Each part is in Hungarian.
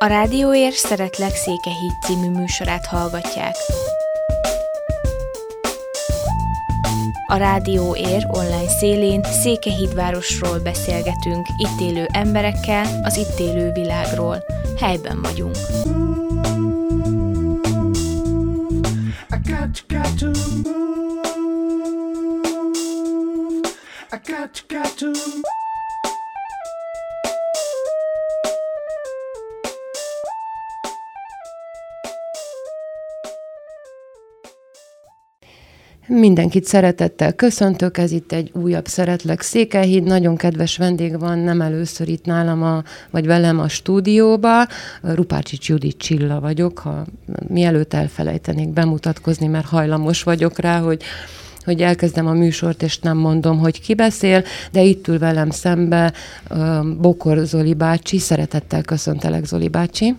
A Rádióér Szeretlek Székehíd című műsorát hallgatják. A Rádió Ér online szélén Székehídvárosról beszélgetünk, itt élő emberekkel, az itt élő világról. Helyben vagyunk. Mindenkit szeretettel köszöntök, ez itt egy újabb Szeretlek Székelyhíd, nagyon kedves vendég van, nem először itt nálam, a, vagy velem a stúdióba. Rupácsics Judit Csilla vagyok, ha mielőtt elfelejtenék bemutatkozni, mert hajlamos vagyok rá, hogy hogy elkezdem a műsort, és nem mondom, hogy ki beszél, de itt ül velem szembe Bokor Zoli bácsi. Szeretettel köszöntelek, Zoli bácsi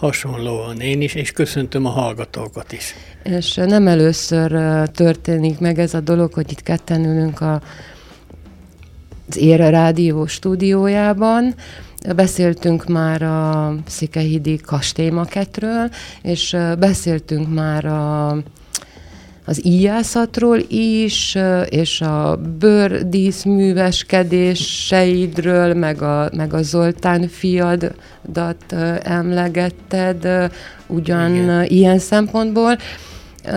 hasonlóan én is, és köszöntöm a hallgatókat is. És nem először történik meg ez a dolog, hogy itt ketten ülünk a, az Ére Rádió stúdiójában, Beszéltünk már a Szikehidi kastélymaketről, és beszéltünk már a az íjászatról is, és a bőrdíszműveskedéseidről, meg a, meg a Zoltán fiadat emlegetted ugyan Igen. ilyen szempontból.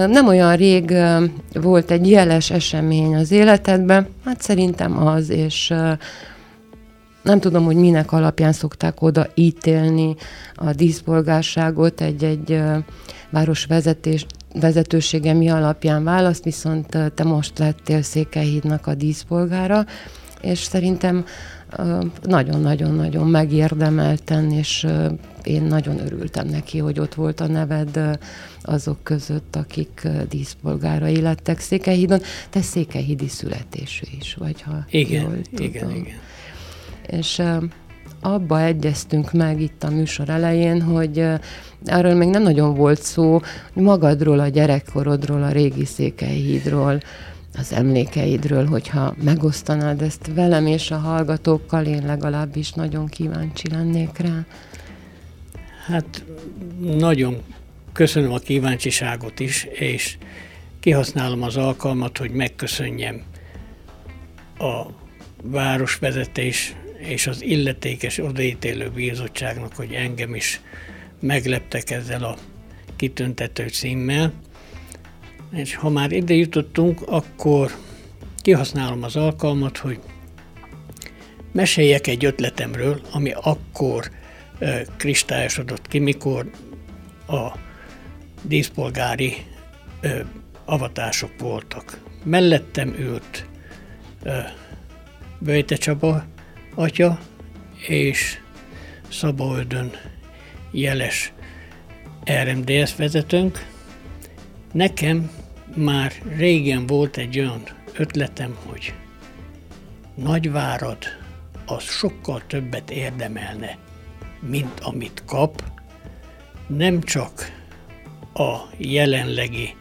Nem olyan rég volt egy jeles esemény az életedben, hát szerintem az, és nem tudom, hogy minek alapján szokták oda ítélni a díszpolgárságot egy-egy városvezetés vezetősége mi alapján választ, viszont te most lettél Székelyhídnak a díszpolgára, és szerintem nagyon-nagyon-nagyon megérdemelten, és én nagyon örültem neki, hogy ott volt a neved azok között, akik díszpolgárai lettek Székelyhídon. Te székelyhídi születésű is vagy, ha igen, jól tudom. Igen, igen. És abba egyeztünk meg itt a műsor elején, hogy arról még nem nagyon volt szó, hogy magadról, a gyerekkorodról, a régi Székelyhídról, az emlékeidről, hogyha megosztanád ezt velem és a hallgatókkal, én legalábbis nagyon kíváncsi lennék rá. Hát nagyon köszönöm a kíváncsiságot is, és kihasználom az alkalmat, hogy megköszönjem a városvezetés és az illetékes odaítélő bizottságnak, hogy engem is megleptek ezzel a kitüntető címmel. És ha már ide jutottunk, akkor kihasználom az alkalmat, hogy meséljek egy ötletemről, ami akkor kristályosodott ki, mikor a díszpolgári ö, avatások voltak. Mellettem ült ö, Böjte Csaba atya és Szabaöldön jeles RMDS vezetőnk. Nekem már régen volt egy olyan ötletem, hogy Nagyvárad az sokkal többet érdemelne, mint amit kap, nem csak a jelenlegi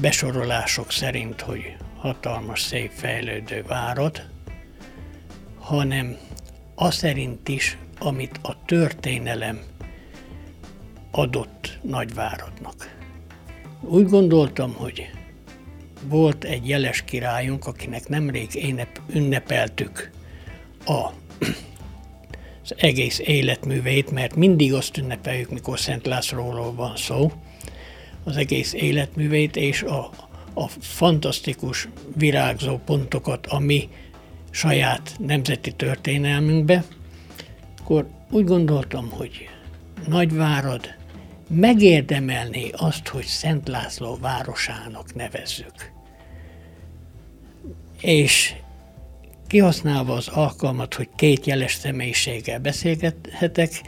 besorolások szerint, hogy hatalmas, szép, fejlődő várad, hanem az szerint is, amit a történelem adott nagyváradnak. Úgy gondoltam, hogy volt egy jeles királyunk, akinek nemrég énep, ünnepeltük a, az egész életművét, mert mindig azt ünnepeljük, mikor Szent Lászlóról van szó, az egész életművét és a, a fantasztikus virágzó pontokat, ami saját nemzeti történelmünkbe, akkor úgy gondoltam, hogy Nagyvárad megérdemelné azt, hogy Szent László városának nevezzük. És kihasználva az alkalmat, hogy két jeles személyiséggel beszélgethetek,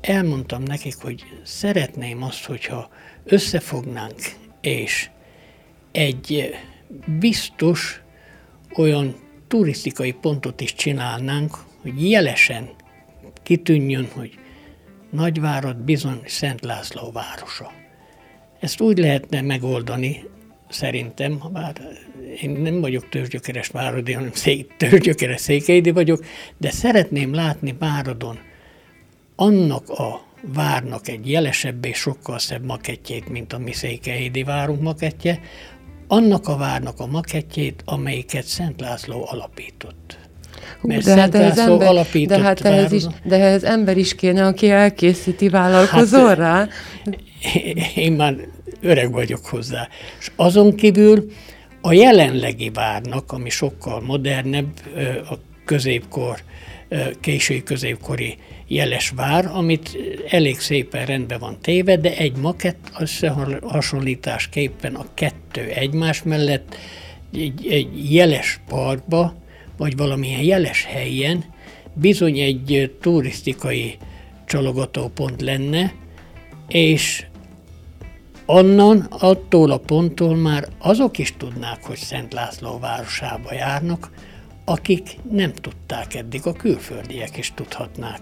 elmondtam nekik, hogy szeretném azt, hogyha összefognánk, és egy biztos olyan turisztikai pontot is csinálnánk, hogy jelesen kitűnjön, hogy Nagyvárad bizony Szent László városa. Ezt úgy lehetne megoldani, szerintem, bár én nem vagyok törzsgyökeres váradi, hanem szék, törzsgyökeres székelydi vagyok, de szeretném látni Váradon annak a várnak egy jelesebb és sokkal szebb makettjét, mint a mi Székelyhédi várunk makettje, annak a várnak a makettjét, amelyiket Szent László alapított. Hú, Mert de hát ez ember, de hát ehhez, is, de ehhez ember is kéne, aki elkészíti, vállalkozol hát, rá. Én már öreg vagyok hozzá. És azon kívül a jelenlegi várnak, ami sokkal modernebb, a középkor, késői középkori jeles vár, amit elég szépen rendben van téve, de egy makett összehasonlításképpen a kettő egymás mellett egy, egy jeles parkba, vagy valamilyen jeles helyen bizony egy turisztikai csalogatópont lenne, és onnan, attól a ponttól már azok is tudnák, hogy Szent László városába járnak, akik nem tudták eddig, a külföldiek is tudhatnák.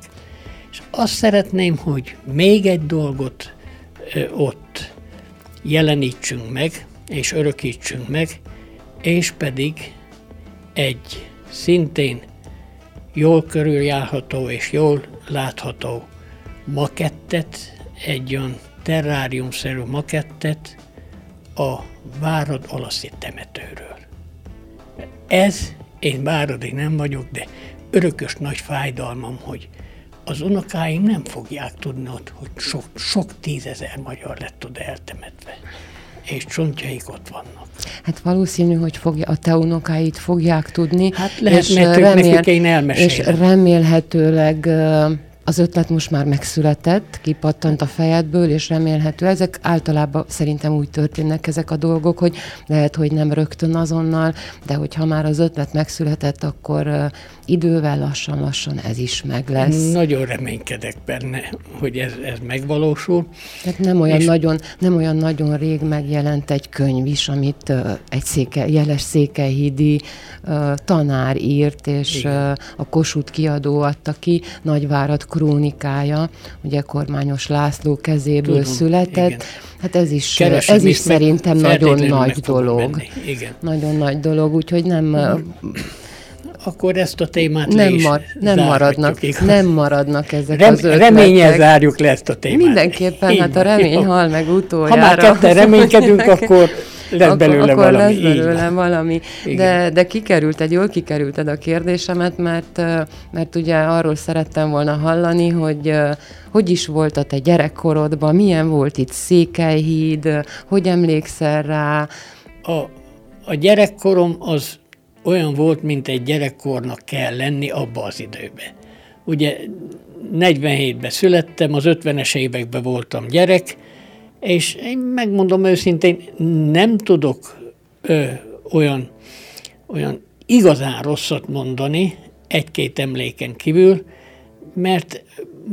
És azt szeretném, hogy még egy dolgot ö, ott jelenítsünk meg, és örökítsünk meg, és pedig egy szintén jól körüljárható és jól látható makettet, egy olyan terráriumszerű makettet a Várad Alaszi temetőről. Ez, én váradi nem vagyok, de örökös nagy fájdalmam, hogy az unokáim nem fogják tudni ott, hogy sok, sok tízezer magyar lett oda eltemetve, és csontjaik ott vannak. Hát valószínű, hogy fogja, a te unokáit fogják tudni. Hát lehet, és remél. És remélhetőleg az ötlet most már megszületett, kipattant a fejedből, és remélhető. Ezek általában szerintem úgy történnek ezek a dolgok, hogy lehet, hogy nem rögtön azonnal, de hogyha már az ötlet megszületett, akkor idővel lassan-lassan ez is meg lesz. Nagyon reménykedek benne, hogy ez, ez megvalósul. Tehát nem olyan, és... nagyon, nem olyan nagyon rég megjelent egy könyv is, amit uh, egy széke, jeles székelyhídi uh, tanár írt, és a Kossuth kiadó adta ki, Nagyvárad krónikája, ugye Kormányos László kezéből Tudom, született. Igen. Hát ez is, Keresem ez is szerintem nagyon nagy dolog. Igen. Nagyon nagy dolog, úgyhogy nem... Uh, akkor ezt a témát nem, mar, nem maradnak, igaz? nem maradnak ezek Rem, az ötletek. Reményel zárjuk le ezt a témát. Mindenképpen, Így hát a remény jó. hal meg utoljára. Ha már ketten reménykedünk, akkor lesz belőle akkor valami. lesz belőle valami. De, de kikerült, egy jól kikerülted a kérdésemet, mert, mert ugye arról szerettem volna hallani, hogy hogy is volt a te gyerekkorodban, milyen volt itt Székelyhíd, hogy emlékszel rá? A, a gyerekkorom az olyan volt, mint egy gyerekkornak kell lenni abba az időbe. Ugye 47-ben születtem, az 50-es években voltam gyerek, és én megmondom őszintén, nem tudok ö, olyan, olyan igazán rosszat mondani egy-két emléken kívül, mert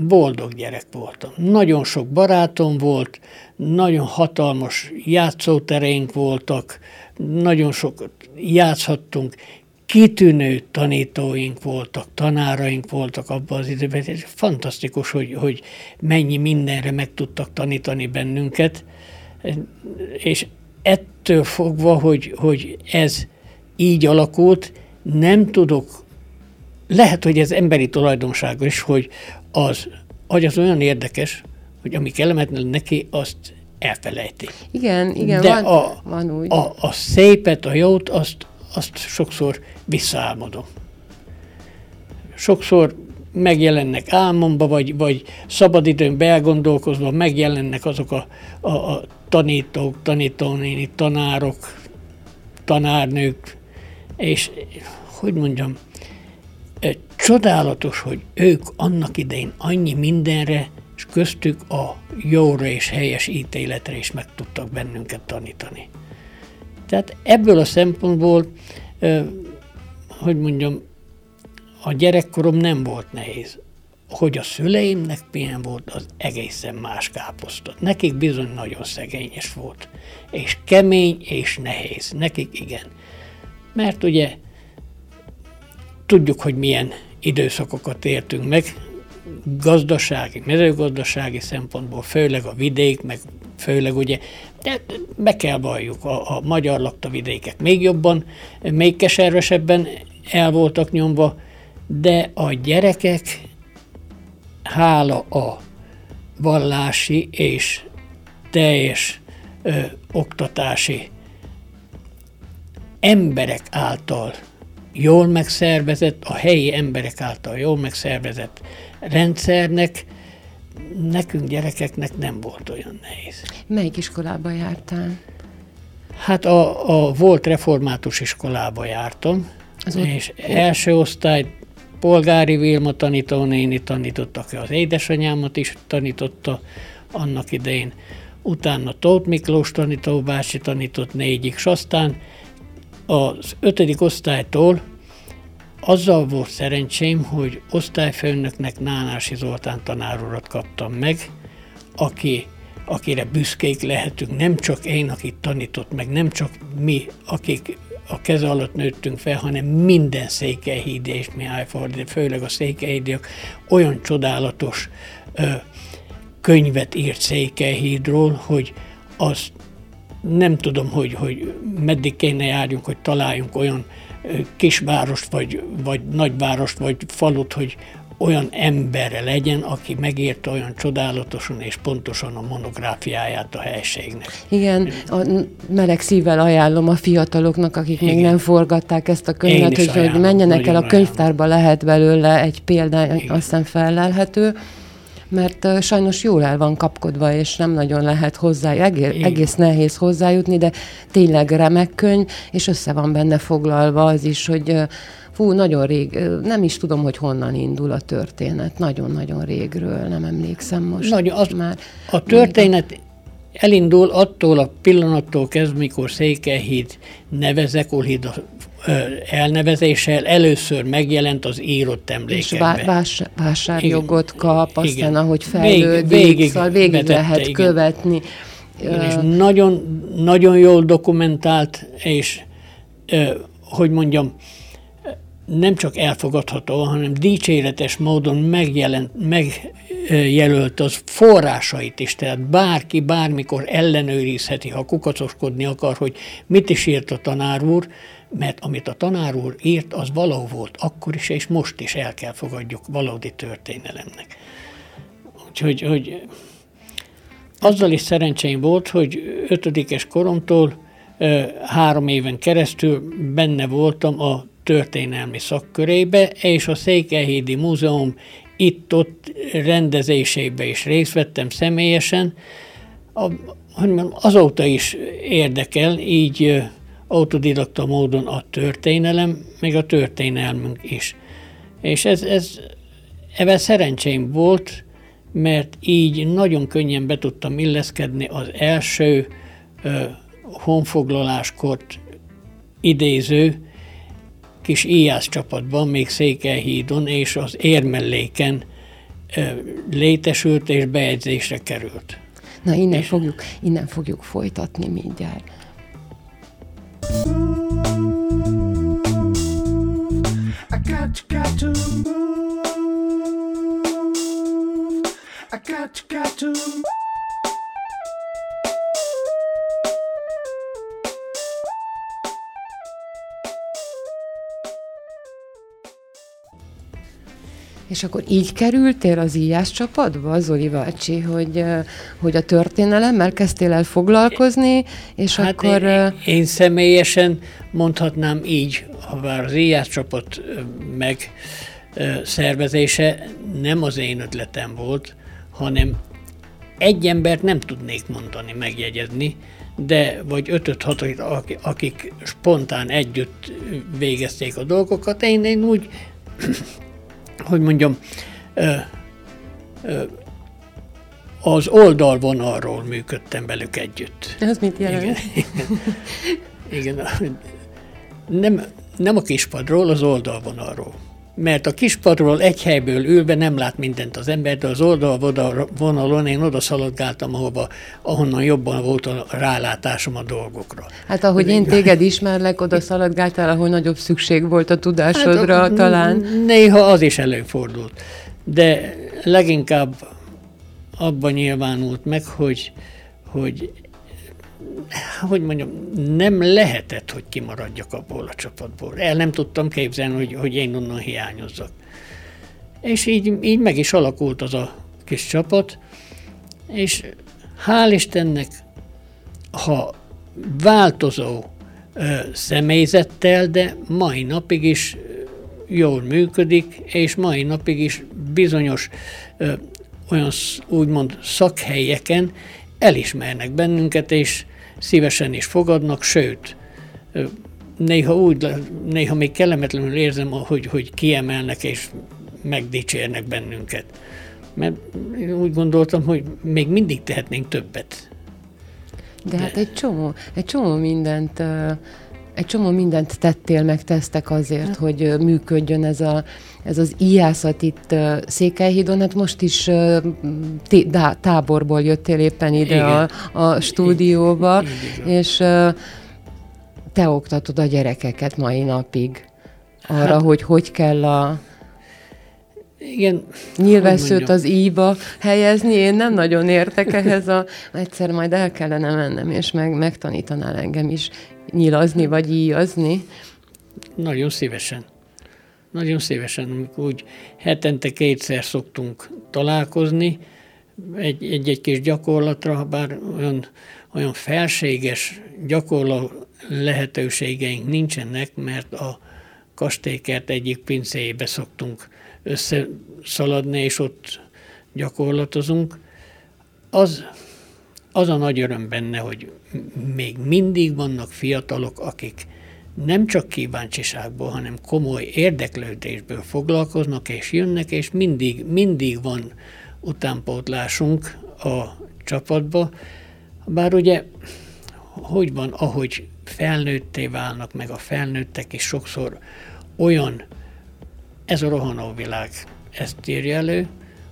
boldog gyerek voltam. Nagyon sok barátom volt, nagyon hatalmas játszótereink voltak, nagyon sokat játszhattunk, kitűnő tanítóink voltak, tanáraink voltak abban az időben. Ez fantasztikus, hogy, hogy mennyi mindenre meg tudtak tanítani bennünket, és ettől fogva, hogy, hogy ez így alakult, nem tudok, lehet, hogy ez emberi tulajdonság is, hogy az hogy az olyan érdekes, hogy ami kellemetlen neki, azt elfelejti. Igen, igen, De van, a, van úgy. A, a szépet, a jót, azt, azt sokszor visszaálmodom. Sokszor megjelennek álmomba, vagy, vagy szabadidőn elgondolkozva megjelennek azok a, a, a tanítók, tanítónéni, tanárok, tanárnők, és hogy mondjam, csodálatos, hogy ők annak idején annyi mindenre, és köztük a jóra és helyes ítéletre is meg tudtak bennünket tanítani. Tehát ebből a szempontból, hogy mondjam, a gyerekkorom nem volt nehéz. Hogy a szüleimnek milyen volt, az egészen más káposztot. Nekik bizony nagyon szegényes volt. És kemény és nehéz. Nekik igen. Mert ugye tudjuk, hogy milyen időszakokat értünk meg, gazdasági, mezőgazdasági szempontból, főleg a vidék, meg főleg ugye, de be kell valljuk, a, a magyar laktavidékek még jobban, még keservesebben el voltak nyomva, de a gyerekek hála a vallási és teljes ö, oktatási emberek által jól megszervezett, a helyi emberek által jól megszervezett rendszernek nekünk gyerekeknek nem volt olyan nehéz. Melyik iskolába jártál? Hát a, a volt református iskolába jártam, Az és ott... első osztály Polgári Vilma tanítónéni tanított, aki az édesanyámat is tanította annak idején. Utána Tóth Miklós tanítóbácsi tanított négyig, és aztán az ötödik osztálytól azzal volt szerencsém, hogy osztályfőnöknek Nánási Zoltán tanárurat kaptam meg, aki, akire büszkék lehetünk, nem csak én, akit tanított meg, nem csak mi, akik a keze alatt nőttünk fel, hanem minden Székelyhídi és Mihály Fordi, főleg a Székelyhídiak olyan csodálatos ö, könyvet írt Székelyhídról, hogy az nem tudom, hogy, hogy meddig kéne járjunk, hogy találjunk olyan kisvárost, vagy, vagy nagyvárost, vagy falut, hogy olyan emberre legyen, aki megírta olyan csodálatosan és pontosan a monográfiáját a helységnek. Igen, a meleg szívvel ajánlom a fiataloknak, akik Igen. még nem forgatták ezt a könyvet, hogy, ajánlom, hogy menjenek el a könyvtárba, ajánlom. lehet belőle egy példány, azt hiszem fellelhető mert sajnos jól el van kapkodva, és nem nagyon lehet hozzá, egész, egész nehéz hozzájutni, de tényleg remek könyv, és össze van benne foglalva az is, hogy fú, nagyon rég, nem is tudom, hogy honnan indul a történet, nagyon-nagyon régről, nem emlékszem most nagyon, az, már. A történet elindul attól a pillanattól kezdve, mikor Székelyhíd nevezek, Olhíd elnevezéssel először megjelent az írott emlékekben. És vás, vásárjogot kap, aztán igen. ahogy fejlődik, végig, végig, szóval végig vetette, lehet igen. követni. Igen, és nagyon, nagyon jól dokumentált, és hogy mondjam, nem csak elfogadható, hanem dicséretes módon megjelent, megjelölt az forrásait is, tehát bárki bármikor ellenőrizheti, ha kukacoskodni akar, hogy mit is írt a tanár úr, mert amit a tanár úr írt, az való volt akkor is, és most is el kell fogadjuk valódi történelemnek. Úgyhogy hogy azzal is szerencsém volt, hogy ötödikes koromtól három éven keresztül benne voltam a történelmi szakkörébe, és a Székelyhídi Múzeum itt-ott rendezésébe is részt vettem személyesen. A, hogy mondjam, azóta is érdekel, így autodidakta módon a történelem, meg a történelmünk is. És ez, ez ebben szerencsém volt, mert így nagyon könnyen be tudtam illeszkedni az első ö, honfoglaláskort idéző kis íjász csapatban, még Székelyhídon és az érmelléken létesült és bejegyzésre került. Na innen, és fogjuk, innen fogjuk folytatni mindjárt. I got, got to move. I got, got to move. És akkor így kerültél az íjás csapatba, Zoli bácsi, hogy, hogy a történelemmel kezdtél el foglalkozni, és hát akkor... Én, én személyesen mondhatnám így, ha bár az íjás csapat meg szervezése nem az én ötletem volt, hanem egy embert nem tudnék mondani, megjegyezni, de vagy ötöt hatot, akik spontán együtt végezték a dolgokat. Én, én úgy hogy mondjam, az oldalvonalról működtem velük együtt. Ez mit jelent? Igen, igen. Nem, nem a kispadról, az oldalvonalról. Mert a kispadról egy helyből ülve nem lát mindent az ember, de az oldalvonalon én oda szaladgáltam, ahova, ahonnan jobban volt a rálátásom a dolgokra. Hát ahogy én téged ismerlek, oda szaladgáltál, ahol nagyobb szükség volt a tudásodra hát, talán. Néha az is előfordult. De leginkább abban nyilvánult meg, hogy, hogy hogy mondjam, nem lehetett, hogy kimaradjak abból a csapatból. El nem tudtam képzelni, hogy, hogy én onnan hiányozzak. És így, így meg is alakult az a kis csapat, És hál' Istennek, ha változó ö, személyzettel, de mai napig is jól működik, és mai napig is bizonyos ö, olyan úgymond szakhelyeken elismernek bennünket, és szívesen is fogadnak, sőt, néha úgy, néha még kellemetlenül érzem, hogy, hogy kiemelnek és megdicsérnek bennünket. Mert úgy gondoltam, hogy még mindig tehetnénk többet. De, De hát egy csomó, egy csomó mindent egy csomó mindent tettél, meg tesztek azért, hát. hogy működjön ez, a, ez az ijászat itt Székelyhídon. Hát most is táborból jöttél éppen ide a, a stúdióba, Igen. és te oktatod a gyerekeket mai napig arra, hát, hogy hogy kell a igen. Nyilvesszőt az íba helyezni, én nem nagyon értek ehhez a... Egyszer majd el kellene mennem, és meg, megtanítanál engem is nyilazni, vagy íjazni. Nagyon szívesen. Nagyon szívesen, amikor úgy hetente kétszer szoktunk találkozni, egy-egy kis gyakorlatra, bár olyan, olyan felséges gyakorló lehetőségeink nincsenek, mert a kastélykert egyik pincéjébe szoktunk összeszaladni, és ott gyakorlatozunk. Az, az a nagy öröm benne, hogy még mindig vannak fiatalok, akik nem csak kíváncsiságból, hanem komoly érdeklődésből foglalkoznak, és jönnek, és mindig, mindig van utánpótlásunk a csapatba. Bár ugye, hogy van, ahogy felnőtté válnak, meg a felnőttek is sokszor olyan, ez a rohanó világ ezt írja elő,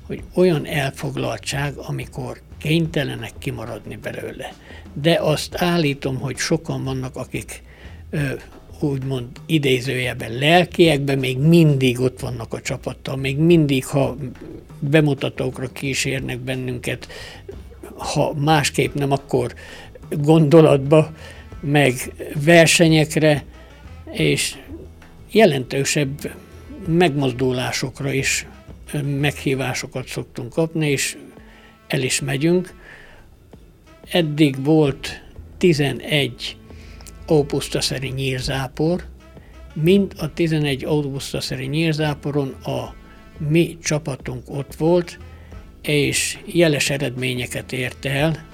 hogy olyan elfoglaltság, amikor kénytelenek kimaradni belőle. De azt állítom, hogy sokan vannak, akik úgymond idézőjeben lelkiekben még mindig ott vannak a csapattal, még mindig, ha bemutatókra kísérnek bennünket, ha másképp nem, akkor gondolatba, meg versenyekre, és jelentősebb megmozdulásokra is meghívásokat szoktunk kapni, és el is megyünk. Eddig volt 11 ópusztaszeri nyírzápor, mind a 11 ópusztaszeri nyírzáporon a mi csapatunk ott volt, és jeles eredményeket ért el,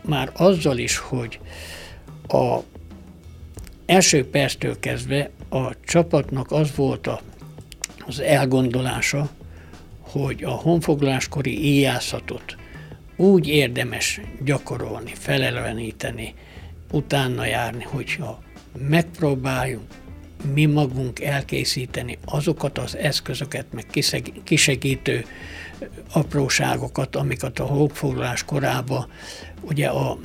már azzal is, hogy a első perctől kezdve a csapatnak az volt a, az elgondolása, hogy a honfoglaláskori íjászatot úgy érdemes gyakorolni, felelveníteni, utána járni, hogyha megpróbáljunk mi magunk elkészíteni azokat az eszközöket, meg kisegítő apróságokat, amiket a honfoglalás korába ugye a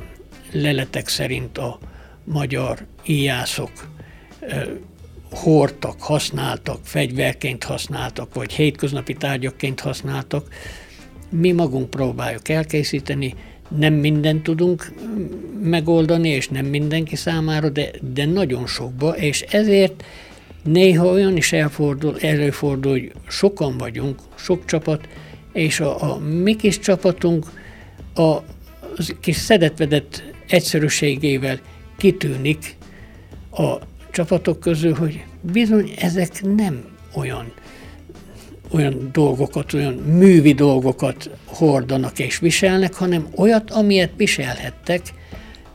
leletek szerint a magyar íjászok hordtak, használtak, fegyverként használtak, vagy hétköznapi tárgyakként használtak. Mi magunk próbáljuk elkészíteni, nem mindent tudunk megoldani, és nem mindenki számára, de, de nagyon sokba, és ezért néha olyan is elfordul, előfordul, hogy sokan vagyunk, sok csapat, és a, a mi kis csapatunk a kis szedetvedett egyszerűségével kitűnik a csapatok közül, hogy bizony ezek nem olyan olyan dolgokat, olyan művi dolgokat hordanak és viselnek, hanem olyat, amilyet viselhettek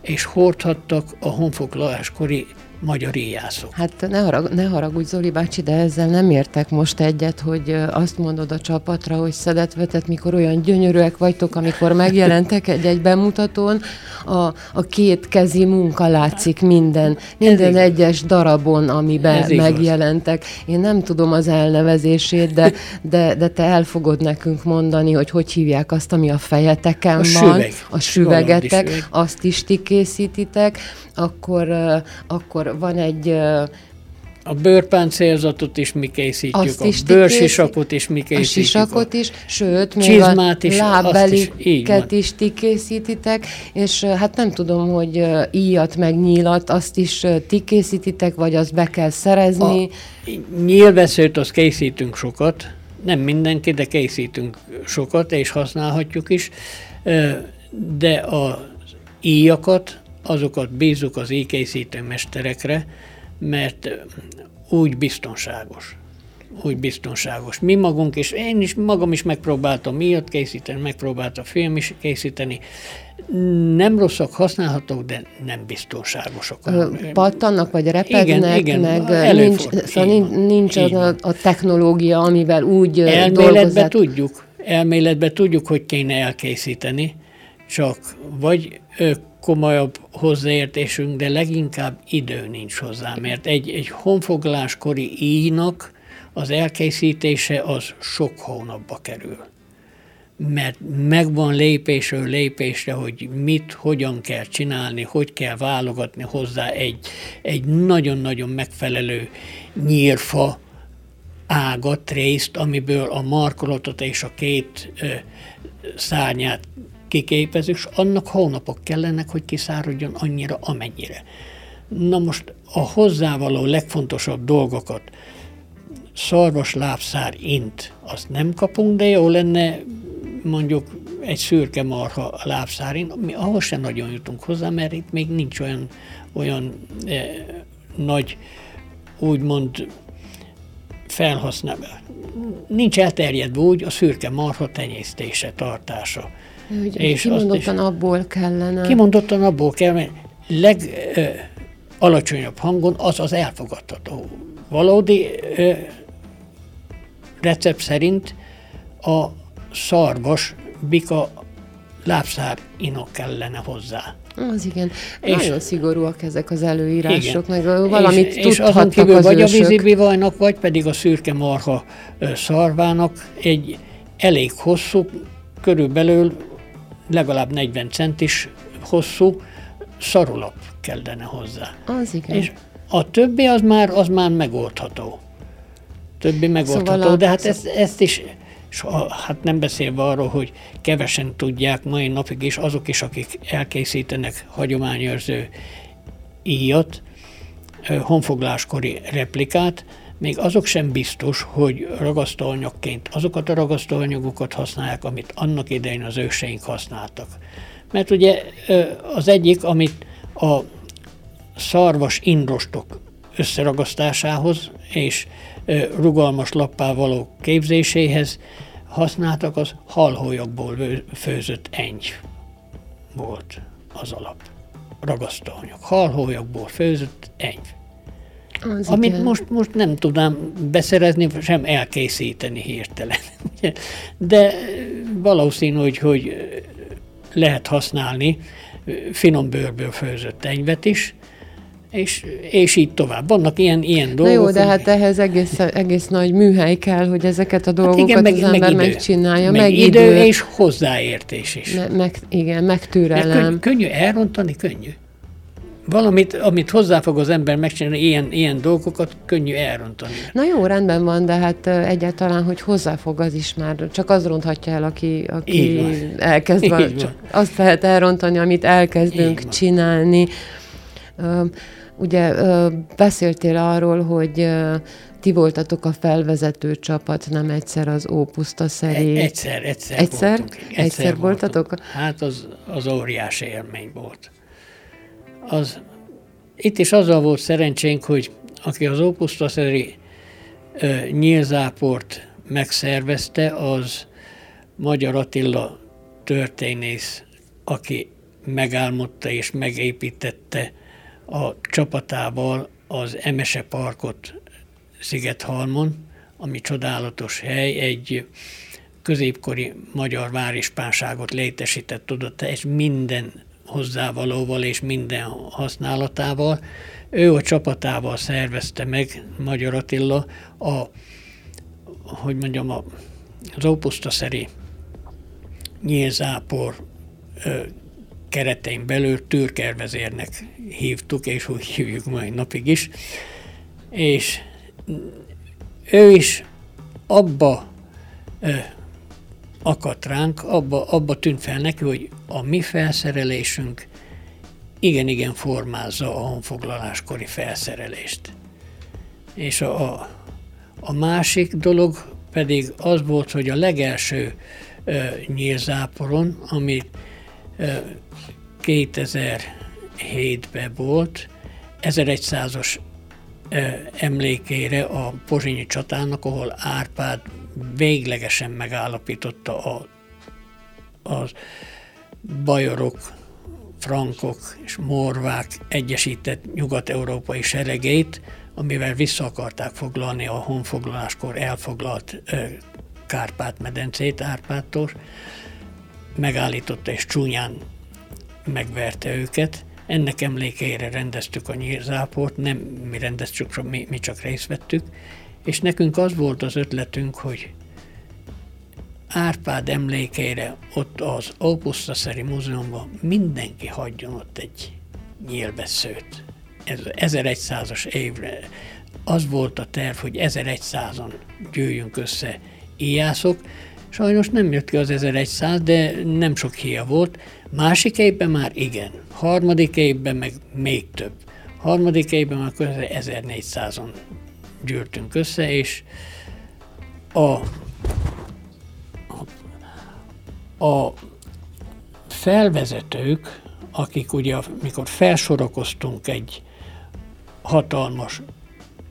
és hordhattak a honfoglaláskori magyar íjászok. Hát ne, harag, ne haragudj, Zoli bácsi, de ezzel nem értek most egyet, hogy azt mondod a csapatra, hogy szedetvetet, mikor olyan gyönyörűek vagytok, amikor megjelentek egy-egy bemutatón, a, a két kezi munka látszik minden, minden egyes darabon, amiben Ez megjelentek. Én nem tudom az elnevezését, de, de, de te el fogod nekünk mondani, hogy hogy hívják azt, ami a fejeteken a van, süveg. a süvegetek, süveg. azt is ti készítitek, akkor, akkor van egy a bőrpáncélzatot is mi készítjük, azt a bőrsisakot is mi készítjük. A sisakot is, sőt, még a is, lábbeliket is, is ti készítitek, és hát nem tudom, hogy íjat meg nyílat, azt is ti készítitek, vagy azt be kell szerezni. A nyílveszőt azt készítünk sokat, nem mindenki, de készítünk sokat, és használhatjuk is, de az íjakat, azokat bízunk az íjkészítő mesterekre, mert úgy biztonságos úgy biztonságos. Mi magunk, és én is magam is megpróbáltam miatt készíteni, megpróbáltam film is készíteni. Nem rosszak, használhatók, de nem biztonságosak. Pattannak, vagy repednek, igen, igen, meg nincs, szóval nincs, nincs a, a technológia, amivel úgy Elméletben tudjuk, elméletben tudjuk, hogy kéne elkészíteni, csak vagy komolyabb hozzáértésünk, de leginkább idő nincs hozzá, mert egy, egy honfoglaláskori íjnak az elkészítése az sok hónapba kerül. Mert megvan lépésről lépésre, hogy mit, hogyan kell csinálni, hogy kell válogatni hozzá egy, egy nagyon-nagyon megfelelő nyírfa ágat, részt, amiből a markolatot és a két ö, szárnyát kiképezünk, és annak hónapok kellenek, hogy kiszáradjon annyira, amennyire. Na most a hozzávaló legfontosabb dolgokat, szarvas lábszár int, azt nem kapunk, de jó lenne mondjuk egy szürke marha lábszárin, mi ahhoz sem nagyon jutunk hozzá, mert itt még nincs olyan, olyan eh, nagy, úgymond felhasznál, nincs elterjedve úgy a szürke marha tenyésztése, tartása. Ugye, és kimondottan is, abból kellene. Kimondottan abból kell, mert leg eh, alacsonyabb hangon az az elfogadható. Valódi eh, recept szerint a szarvas bika lábszár inok kellene hozzá. Az igen. És Nagyon szigorúak ezek az előírások, igen. meg valamit és, és azon kívül az vagy ősök. a vízibivajnak, vagy pedig a szürke marha szarvának egy elég hosszú, körülbelül legalább 40 centis hosszú szarulap kellene hozzá. Az igen. És a többi az már, az már megoldható többi megoldható, szóval a... de hát ezt, ezt is, hát nem beszélve arról, hogy kevesen tudják mai napig is azok is, akik elkészítenek hagyományőrző íjat, honfogláskori replikát, még azok sem biztos, hogy ragasztóanyagként azokat a ragasztóanyagokat használják, amit annak idején az őseink használtak. Mert ugye az egyik, amit a szarvas indrostok összeragasztásához és rugalmas lappá való képzéséhez használtak, az halhólyagból főzött engy volt az alap. Ragasztóanyag. Halhólyagból főzött engy. Az amit igen. most, most nem tudom beszerezni, sem elkészíteni hirtelen. De valószínű, hogy, hogy lehet használni finom bőrből főzött enyvet is, és, és így tovább. Vannak ilyen, ilyen dolgok. Na jó, de hát ehhez egész, egész nagy műhely kell, hogy ezeket a dolgokat hát igen, meg, az ember meg idő, megcsinálja. Meg, meg idő, idő, és hozzáértés is. Me, meg, igen, meg türelem. Könny, könnyű elrontani, könnyű. Valamit, amit hozzá fog az ember megcsinálni, ilyen, ilyen dolgokat könnyű elrontani. Na jó, rendben van, de hát egyáltalán, hogy hozzáfog az is már, csak az ronthatja el, aki, aki elkezd, van. Csak azt lehet elrontani, amit elkezdünk csinálni. Ugye beszéltél arról, hogy ti voltatok a felvezető csapat, nem egyszer az Ópuszta szeré. Egyszer, egyszer Egyszer? Voltunk. Egyszer, egyszer voltatok? Voltunk. Hát az, az óriási élmény volt. Az, itt is azzal volt szerencsénk, hogy aki az szeré nyílzáport megszervezte, az Magyar Attila történész, aki megálmodta és megépítette a csapatával az Emese Parkot Szigethalmon, ami csodálatos hely, egy középkori magyar várispánságot létesített oda, és minden hozzávalóval és minden használatával. Ő a csapatával szervezte meg, Magyar Attila, a, hogy mondjam, a, az Ópusztaszeri nyílzápor keretein belül tűrkervezérnek hívtuk, és úgy hívjuk mai napig is. És ő is abba ö, akadt ránk, abba, abba tűnt fel neki, hogy a mi felszerelésünk igen-igen formázza a honfoglaláskori felszerelést. És a, a, a másik dolog pedig az volt, hogy a legelső nyílzáporon, amit 2007-ben volt, 1100-os emlékére a pozsonyi csatának, ahol Árpád véglegesen megállapította a, a bajorok, frankok és morvák egyesített nyugat-európai seregét, amivel vissza akarták foglalni a honfoglaláskor elfoglalt Kárpát-medencét Árpádtól, megállította és csúnyán megverte őket. Ennek emlékeire rendeztük a nyírzáport, nem mi rendeztük, mi, mi csak részt vettük, és nekünk az volt az ötletünk, hogy Árpád emlékeire ott az Augusztaszeri Múzeumban mindenki hagyjon ott egy nyílveszőt. Ez 1100-as évre az volt a terv, hogy 1100-an gyűjjünk össze íjászok. Sajnos nem jött ki az 1100, de nem sok híja volt. Másik évben már igen. Harmadik évben meg még több. Harmadik évben már közel 1400-on gyűrtünk össze, és a, a felvezetők, akik ugye, mikor felsorakoztunk egy hatalmas,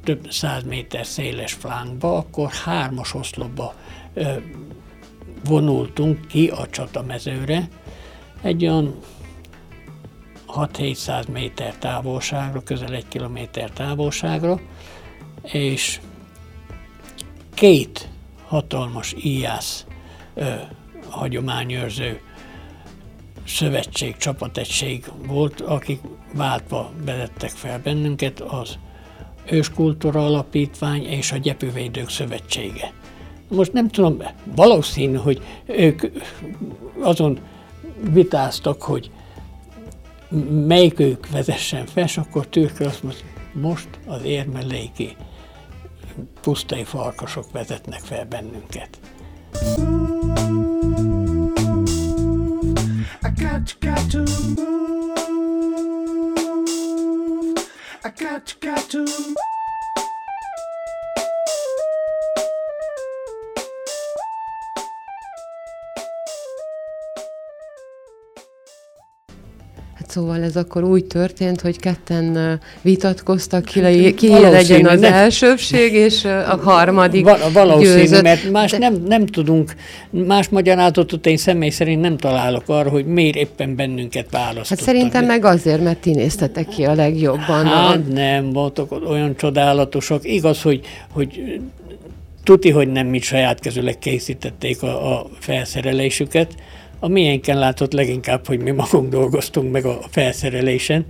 több száz méter széles flánkba, akkor hármas oszlopba ö, vonultunk ki a csatamezőre, egy olyan 6-700 méter távolságra, közel egy kilométer távolságra, és két hatalmas íjász ö, hagyományőrző szövetség, csapategység volt, akik váltva vezettek fel bennünket, az Őskultúra Alapítvány és a Gyepővédők Szövetsége. Most nem tudom, valószínű, hogy ők azon vitáztak, hogy melyikük vezessen fel, és akkor Türkő azt mondta, most az érmeléki pusztai farkasok vezetnek fel bennünket. I got, got to move. I got, got to Szóval ez akkor úgy történt, hogy ketten vitatkoztak, ki, le, ki legyen az elsőbség, és a harmadik Val- Valószínű, győzött. mert más De... nem, nem tudunk, más magyarázatot én személy szerint nem találok arra, hogy miért éppen bennünket választottak. Hát szerintem meg azért, mert ti néztetek ki a legjobban. Hát a... nem, voltak olyan csodálatosak. Igaz, hogy, hogy tuti, hogy nem mit saját kezüleg készítették a, a felszerelésüket, a miénken látott leginkább, hogy mi magunk dolgoztunk meg a felszerelésen,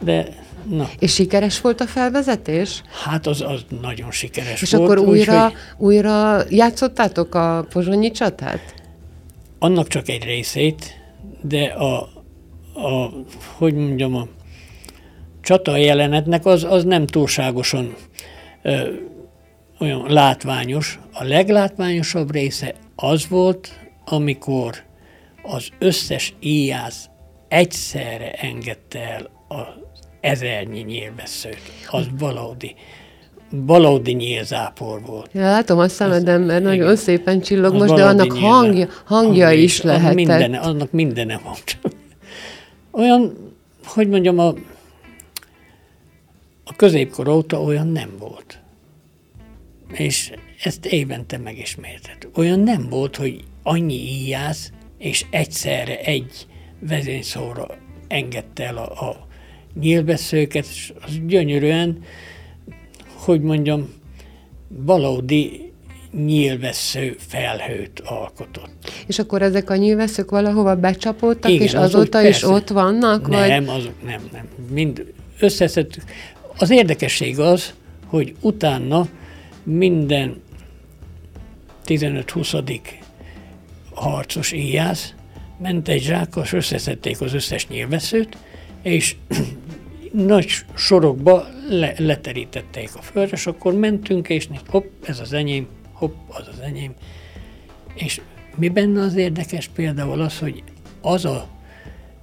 de na. És sikeres volt a felvezetés? Hát az, az nagyon sikeres És volt. És akkor újra, úgy, újra játszottátok a pozsonyi csatát? Annak csak egy részét, de a, a hogy mondjam, a csata jelenetnek az, az nem túlságosan ö, olyan látványos. A leglátványosabb része az volt, amikor az összes íjász egyszerre engedte el az ezernyi nyílveszőt. Az valódi valódi nyílzápor volt. Ja, látom a szemedem, mert nagyon igen. szépen csillog most, de annak hangja, hangja is, is lehetett. Mindene, annak mindene volt. Olyan, hogy mondjam, a, a középkor óta olyan nem volt. És ezt évente megismételt. Olyan nem volt, hogy annyi íjász és egyszerre egy vezényszóra engedte el a, a nyílveszőket, és az gyönyörűen, hogy mondjam, valódi nyílvesző felhőt alkotott. És akkor ezek a nyílveszők valahova becsapódtak, Igen, és azóta is persze. ott vannak? Nem, vagy? azok nem, nem. Mind összeszedtük. Az érdekesség az, hogy utána minden 15-20 harcos íjász, ment egy zsákkal, és összeszedték az összes nyilveszőt, és nagy sorokba le, leterítették a földre, és akkor mentünk, és hopp, ez az enyém, hopp, az az enyém. És mi benne az érdekes például az, hogy az a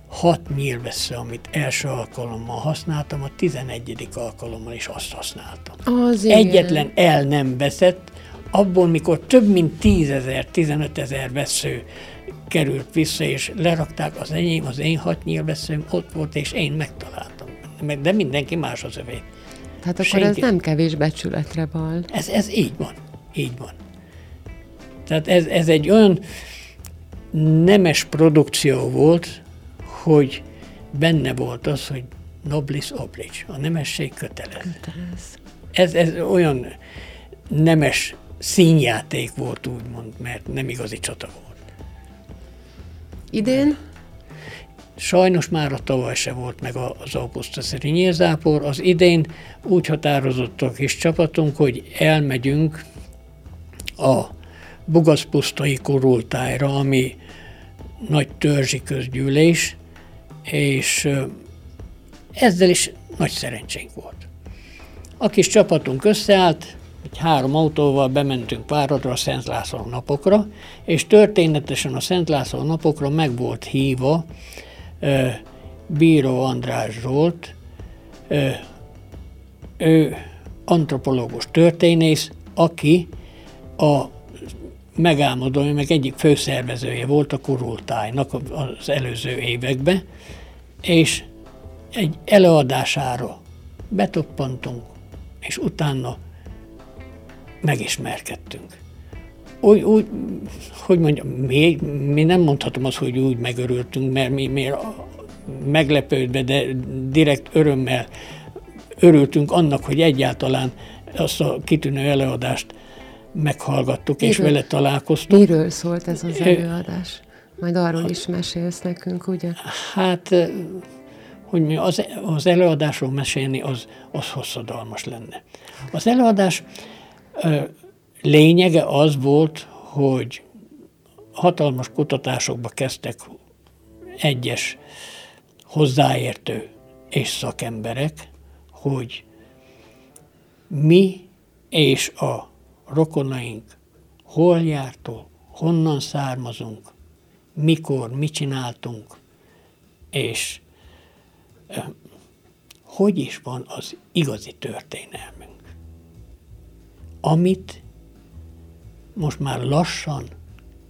hat nyílvesző, amit első alkalommal használtam, a tizenegyedik alkalommal is azt használtam. Az Egyetlen el nem veszett, abból, mikor több mint tízezer, tizenötezer vesző került vissza, és lerakták az enyém, az én hat nyílveszőm ott volt, és én megtaláltam. De mindenki más az övé. Tehát akkor Senki... ez nem kevés becsületre val. Ez, ez így van. Így van. Tehát ez, ez egy olyan nemes produkció volt, hogy benne volt az, hogy noblis oblige, a nemesség kötelez. kötelez. Ez, ez olyan nemes színjáték volt, úgymond, mert nem igazi csata volt. Idén? Sajnos már a tavaly se volt meg az augusztusi nyílzápor. Az idén úgy határozott a kis csapatunk, hogy elmegyünk a Bugaszpusztai kurultájra, ami nagy törzsi közgyűlés, és ezzel is nagy szerencsénk volt. A kis csapatunk összeállt, egy három autóval bementünk Páradra a Szent László napokra, és történetesen a Szent László napokra meg volt hívva e, Bíró András Zsolt, e, ő antropológus történész, aki a megálmodója, meg egyik főszervezője volt a kurultájnak az előző években, és egy előadására betoppantunk, és utána megismerkedtünk. Úgy, úgy hogy mondjam, mi, mi nem mondhatom azt, hogy úgy megörültünk, mert mi, mi meglepődve, de direkt örömmel örültünk annak, hogy egyáltalán azt a kitűnő előadást meghallgattuk, Miről? és vele találkoztunk. Miről szólt ez az előadás? Majd arról is mesélsz nekünk, ugye? Hát, hogy mi az, az előadásról mesélni, az, az hosszadalmas lenne. Az előadás lényege az volt, hogy hatalmas kutatásokba kezdtek egyes hozzáértő és szakemberek, hogy mi és a rokonaink hol jártól, honnan származunk, mikor, mit csináltunk, és hogy is van az igazi történelmünk. Amit most már lassan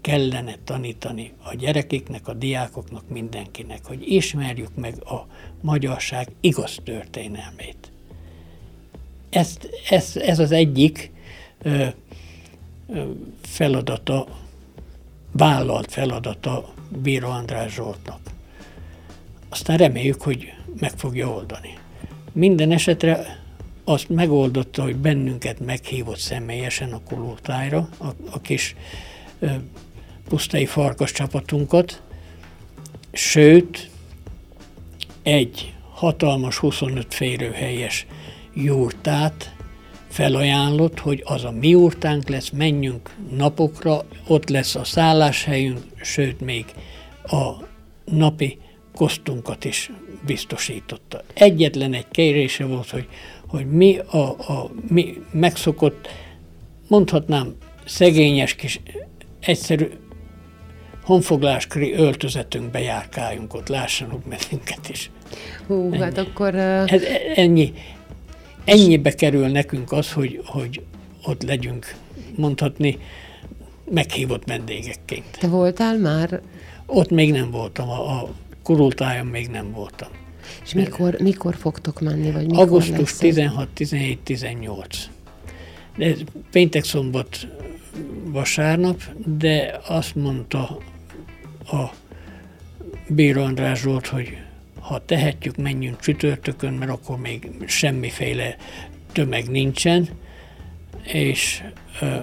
kellene tanítani a gyerekeknek, a diákoknak, mindenkinek, hogy ismerjük meg a magyarság igaz történelmét. Ezt, ez, ez az egyik feladata, vállalt feladata Bíró András Zsoltnak. Aztán reméljük, hogy meg fogja oldani. Minden esetre azt megoldotta, hogy bennünket meghívott személyesen a kulultájra, a, a kis ö, pusztai farkas csapatunkat, sőt, egy hatalmas 25 férőhelyes jurtát felajánlott, hogy az a mi úrtánk lesz, menjünk napokra, ott lesz a szálláshelyünk, sőt még a napi kosztunkat is biztosította. Egyetlen egy kérése volt, hogy, hogy mi a, a mi megszokott, mondhatnám, szegényes kis, egyszerű honfogláskri öltözetünkbe járkáljunk ott, lássanak bennünket is. Hú, ennyi. hát akkor... Ez, ennyi, Ennyibe kerül nekünk az, hogy, hogy ott legyünk, mondhatni, meghívott vendégekként. Te voltál már? Ott még nem voltam, a, a kurultájon még nem voltam. És mikor, mikor fogtok menni? Vagy mikor Augusztus 16, 17, 18. De péntek, szombat, vasárnap, de azt mondta a Bíró András Zsolt, hogy ha tehetjük, menjünk csütörtökön, mert akkor még semmiféle tömeg nincsen, és ö,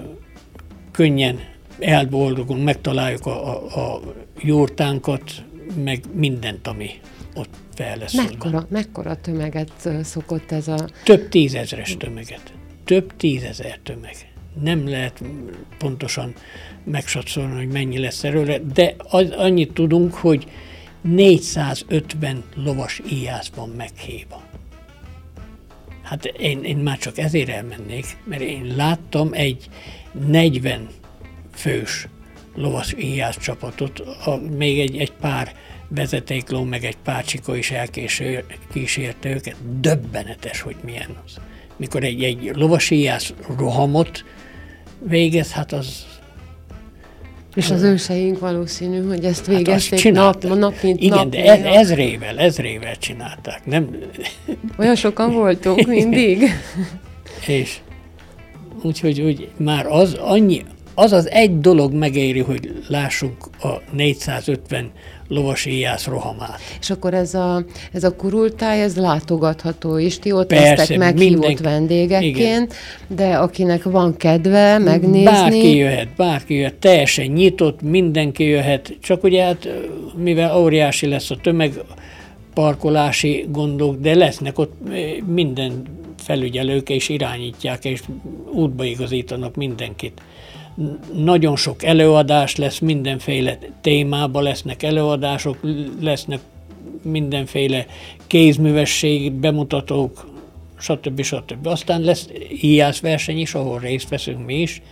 könnyen elboldogunk, megtaláljuk a, a, a jurtánkat, meg mindent, ami ott fel lesz. Mekkora, mekkora tömeget szokott ez a... Több tízezres tömeget. Több tízezer tömeg. Nem lehet pontosan megsatszolni, hogy mennyi lesz erről, de az, annyit tudunk, hogy 450 lovas íjász van meghívva. Hát én, én már csak ezért elmennék, mert én láttam egy 40 fős lovas íjász csapatot, a, még egy, egy pár vezetékló, meg egy pár csika is elkísérte őket. Döbbenetes, hogy milyen az. Mikor egy, egy lovas íjász rohamot végez, hát az... És az őseink valószínű, hogy ezt hát végezték hát nap, nap, mint Igen, nap. de ez, ezrével, ezrével csinálták. Nem... Olyan sokan voltunk mindig. és úgyhogy úgy már az annyi, az az egy dolog megéri, hogy lássuk a 450 lovas éjász rohamát. És akkor ez a, ez a kurultáj, ez látogatható is, ti ott Persze, lesztek meghívott minden, vendégekként, igen. de akinek van kedve megnézni... Bárki jöhet, bárki jöhet, teljesen nyitott, mindenki jöhet, csak ugye hát mivel óriási lesz a tömeg, parkolási gondok, de lesznek ott minden felügyelők, és irányítják, és útba igazítanak mindenkit nagyon sok előadás lesz, mindenféle témában lesznek előadások, lesznek mindenféle kézművesség, bemutatók, stb. stb. Aztán lesz íjász verseny is, ahol részt veszünk mi is.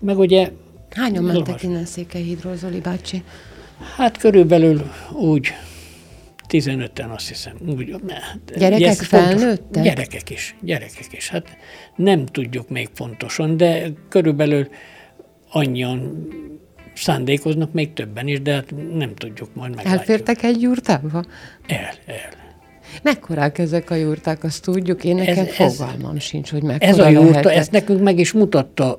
Meg ugye... Hányan mentek innen Székelyhídról, Zoli bácsi? Hát körülbelül úgy 15-en azt hiszem. Úgy, gyerekek, felnőttek? Gyerekek is, gyerekek is. Hát nem tudjuk még pontosan, de körülbelül annyian szándékoznak, még többen is, de hát nem tudjuk majd meglátjuk. Elfértek egy jurtába? El, el. Mekkorák ezek a jurták, azt tudjuk? Én nekem ez, fogalmam ez, sincs, hogy mekkora Ez a jurta, lehetett. ezt nekünk meg is mutatta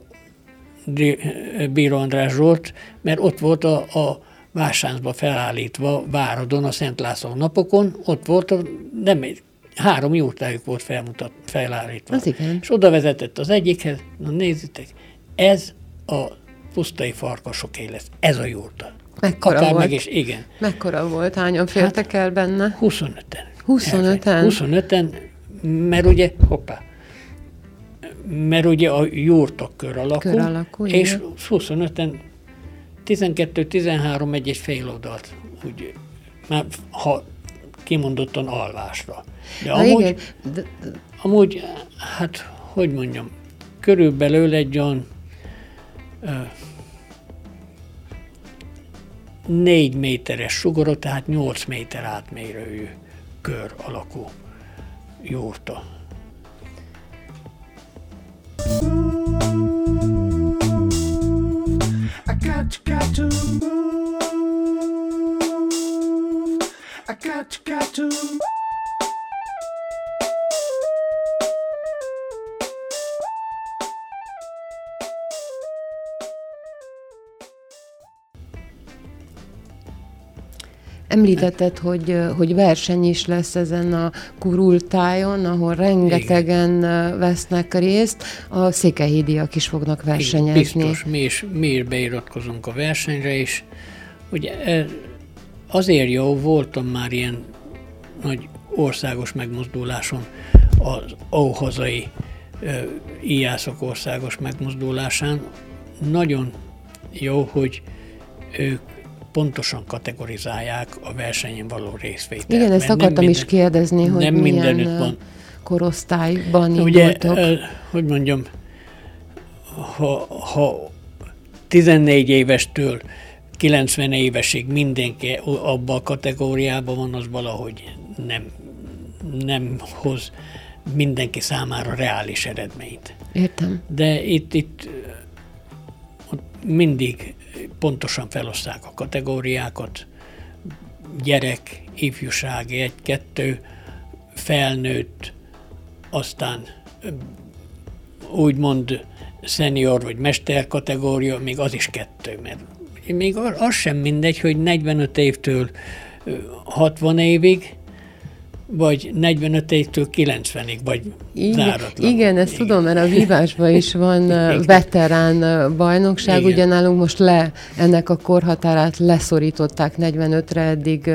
Bíró András Zsolt, mert ott volt a, a Vásáncba felállítva Váradon, a Szent László napokon, ott volt, a, nem, három jurtájuk volt felmutat, felállítva. Az igen. És oda vezetett az egyikhez, na nézzétek, ez a pusztai farkasoké lesz. Ez a jurta. Mekkora Akár volt? meg is, igen. Mekkora volt? Hányan fértek hát, el benne? 25-en. 25-en? 25-en, mert ugye, hoppá, mert ugye a jurtok kör alakú, kör alakú és 25-en 12-13 egy, egy fél oldalt, úgy, már ha kimondottan alvásra. De Na amúgy, igen. De... amúgy, hát, hogy mondjam, körülbelül egy olyan négy méteres sugorot, tehát 8 méter átmérőjű kör alakú jurta. I got to move. Említetted, hogy, hogy verseny is lesz ezen a kurultájon, ahol rengetegen Igen. vesznek részt, a székelyhídiak is fognak versenyezni. Biztos, mi is, mi is beiratkozunk a versenyre, és ugye azért jó, voltam már ilyen nagy országos megmozduláson, az óhazai íjászok országos megmozdulásán. Nagyon jó, hogy ők pontosan kategorizálják a versenyen való részvételt. Igen, ezt akartam minden, is kérdezni, hogy nem milyen van. korosztályban Ugye, indultok. hogy mondjam, ha, ha 14 évestől 90 évesig mindenki abban a kategóriában van, az valahogy nem, nem hoz mindenki számára reális eredményt. Értem. De itt, itt mindig pontosan feloszták a kategóriákat, gyerek, ifjúság, egy-kettő, felnőtt, aztán úgymond szenior vagy mester kategória, még az is kettő, mert még az sem mindegy, hogy 45 évtől 60 évig, vagy 45 évtől 90-ig, vagy igen, záratlan. Igen, ezt igen. tudom, mert a vívásban is van veterán bajnokság, igen. ugye nálunk most le ennek a korhatárát leszorították 45-re eddig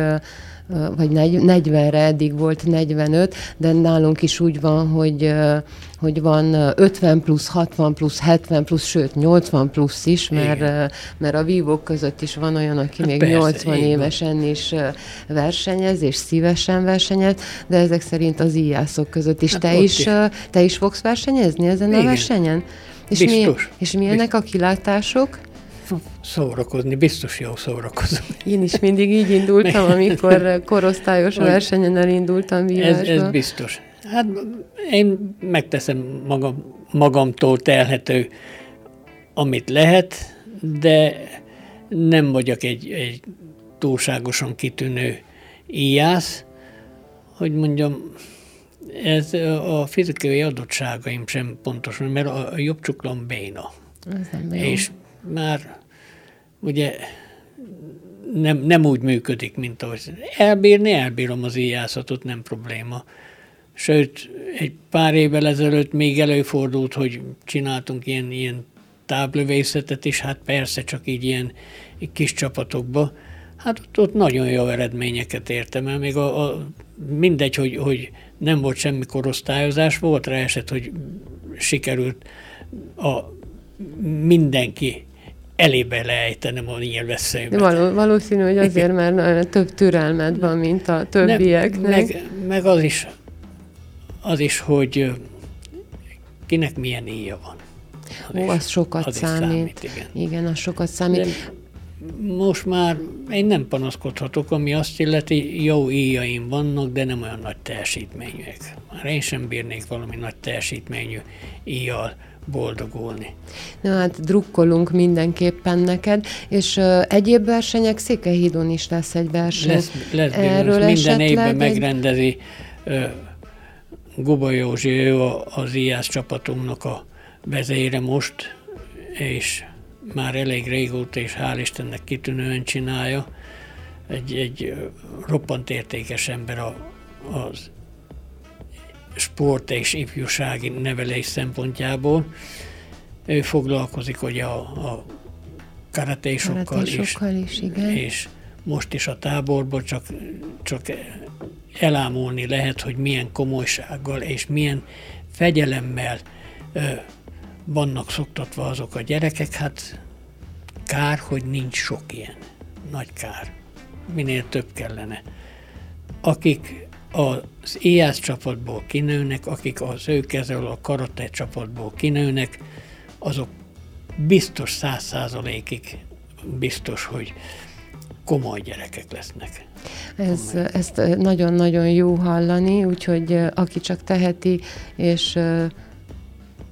vagy 40-re eddig volt 45, de nálunk is úgy van, hogy, hogy van 50 plusz, 60 plusz, 70 plusz, sőt 80 plusz is, mert, mert a vívók között is van olyan, aki hát még persze, 80 évesen is versenyez, és szívesen versenyez, de ezek szerint az íjászok között is. Hát te, is, is. te is fogsz versenyezni ezen Igen. a versenyen? És, Biztos. mi, és milyenek Biztos. a kilátások? Szórakozni, biztos jó szórakozom. Én is mindig így indultam, amikor korosztályos versenyen elindultam vívásba. Ez, ez biztos. Hát én megteszem magam, magamtól telhető amit lehet, de nem vagyok egy, egy túlságosan kitűnő íjász, hogy mondjam, ez a fizikai adottságaim sem pontosan, mert a jobb csuklom béna. És már ugye nem, nem úgy működik, mint ahogy elbírni, elbírom az íjászatot, nem probléma. Sőt, egy pár évvel ezelőtt még előfordult, hogy csináltunk ilyen, ilyen táblövészetet is, hát persze csak így ilyen kis csapatokba. Hát ott, ott nagyon jó eredményeket értem el, még a, a, mindegy, hogy, hogy nem volt semmi korosztályozás, volt rá eset, hogy sikerült a mindenki elébe lejtenem a nyilvesszőmet. Való, valószínű, hogy azért, mert több türelmed van, mint a többieknek. Meg, meg az is, az is, hogy kinek milyen íja van. Ó, az sokat az számít. számít. igen. igen, az sokat számít. De most már én nem panaszkodhatok, ami azt illeti, jó íjaim vannak, de nem olyan nagy teljesítményűek. Már én sem bírnék valami nagy teljesítményű íjjal boldogulni. Na hát drukkolunk mindenképpen neked, és uh, egyéb versenyek, Székelyhídon is lesz egy verseny. Lesz, lesz Erről minden évben egy... megrendezi uh, Guba Józsi, ő az IASZ csapatunknak a vezére most, és már elég régóta, és hál' Istennek kitűnően csinálja. Egy, egy roppant értékes ember a, az sport és ifjúsági nevelés szempontjából. Ő foglalkozik ugye a, a karatésokkal, karatésokkal is, is igen. és most is a táborban csak, csak elámulni lehet, hogy milyen komolysággal és milyen fegyelemmel ö, vannak szoktatva azok a gyerekek, hát kár, hogy nincs sok ilyen. Nagy kár. Minél több kellene. Akik az IASZ csapatból kinőnek, akik az ő kezel a karate csapatból kinőnek, azok biztos száz százalékig biztos, hogy komoly gyerekek lesznek. Ez, ezt nagyon-nagyon jó hallani, úgyhogy aki csak teheti, és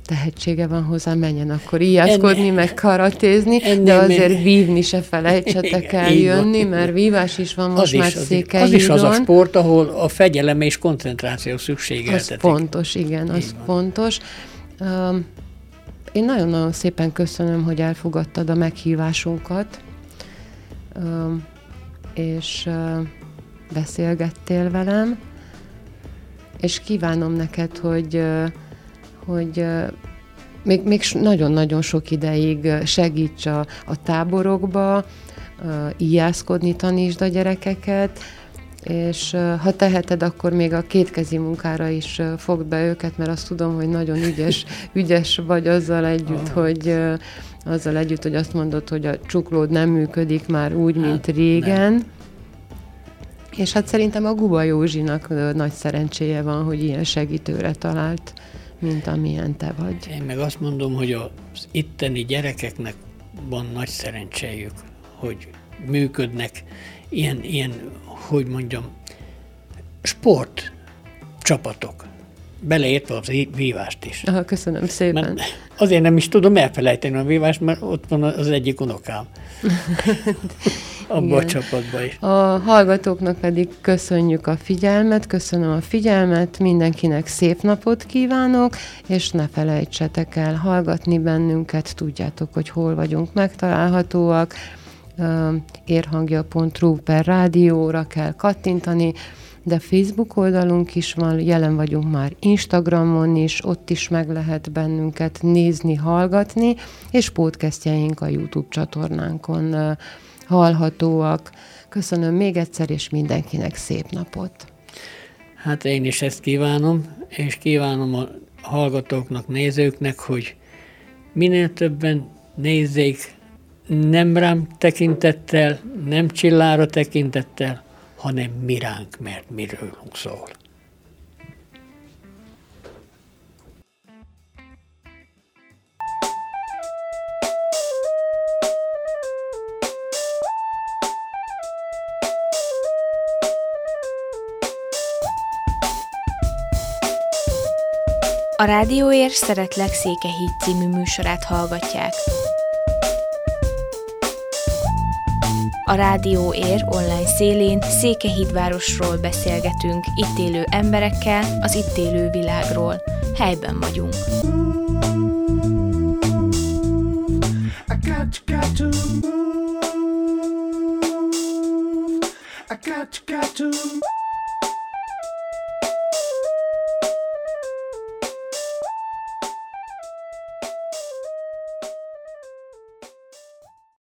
tehetsége van hozzá, menjen akkor íjászkodni, meg karatézni, de azért még... vívni se felejtsetek el jönni, mert vívás is van most az már székely Az is az a sport, ahol a fegyelem és koncentráció szükségeltetik. Az fontos, igen, az fontos. Én nagyon-nagyon szépen köszönöm, hogy elfogadtad a meghívásunkat, és beszélgettél velem, és kívánom neked, hogy hogy még, még nagyon-nagyon sok ideig segíts a, a táborokba, íjászkodni tanítsd a gyerekeket, és ha teheted, akkor még a kétkezi munkára is fogd be őket, mert azt tudom, hogy nagyon ügyes, ügyes vagy azzal együtt, hogy azzal együtt, hogy azt mondod, hogy a csuklód nem működik már úgy, mint hát, régen. Nem. És hát szerintem a Guba Józsinak nagy szerencséje van, hogy ilyen segítőre talált mint amilyen te vagy. Én meg azt mondom, hogy az itteni gyerekeknek van nagy szerencséjük, hogy működnek ilyen, ilyen hogy mondjam, sport csapatok. Beleértve az vívást is. Aha, köszönöm szépen. Mert azért nem is tudom elfelejteni a vívást, mert ott van az egyik unokám. abban a csapatban is. A hallgatóknak pedig köszönjük a figyelmet, köszönöm a figyelmet, mindenkinek szép napot kívánok, és ne felejtsetek el hallgatni bennünket, tudjátok, hogy hol vagyunk megtalálhatóak, érhangja.ru per rádióra kell kattintani, de Facebook oldalunk is van, jelen vagyunk már Instagramon is, ott is meg lehet bennünket nézni, hallgatni, és podcastjaink a YouTube csatornánkon hallhatóak. Köszönöm még egyszer, és mindenkinek szép napot. Hát én is ezt kívánom, és kívánom a hallgatóknak, nézőknek, hogy minél többen nézzék nem rám tekintettel, nem csillára tekintettel, hanem miránk, mert miről szól. Rádióér Szeretlek Székehíd című műsorát hallgatják. A Rádió Ér online szélén Székehídvárosról beszélgetünk, itt élő emberekkel, az itt élő világról. Helyben vagyunk. I got, to got, to.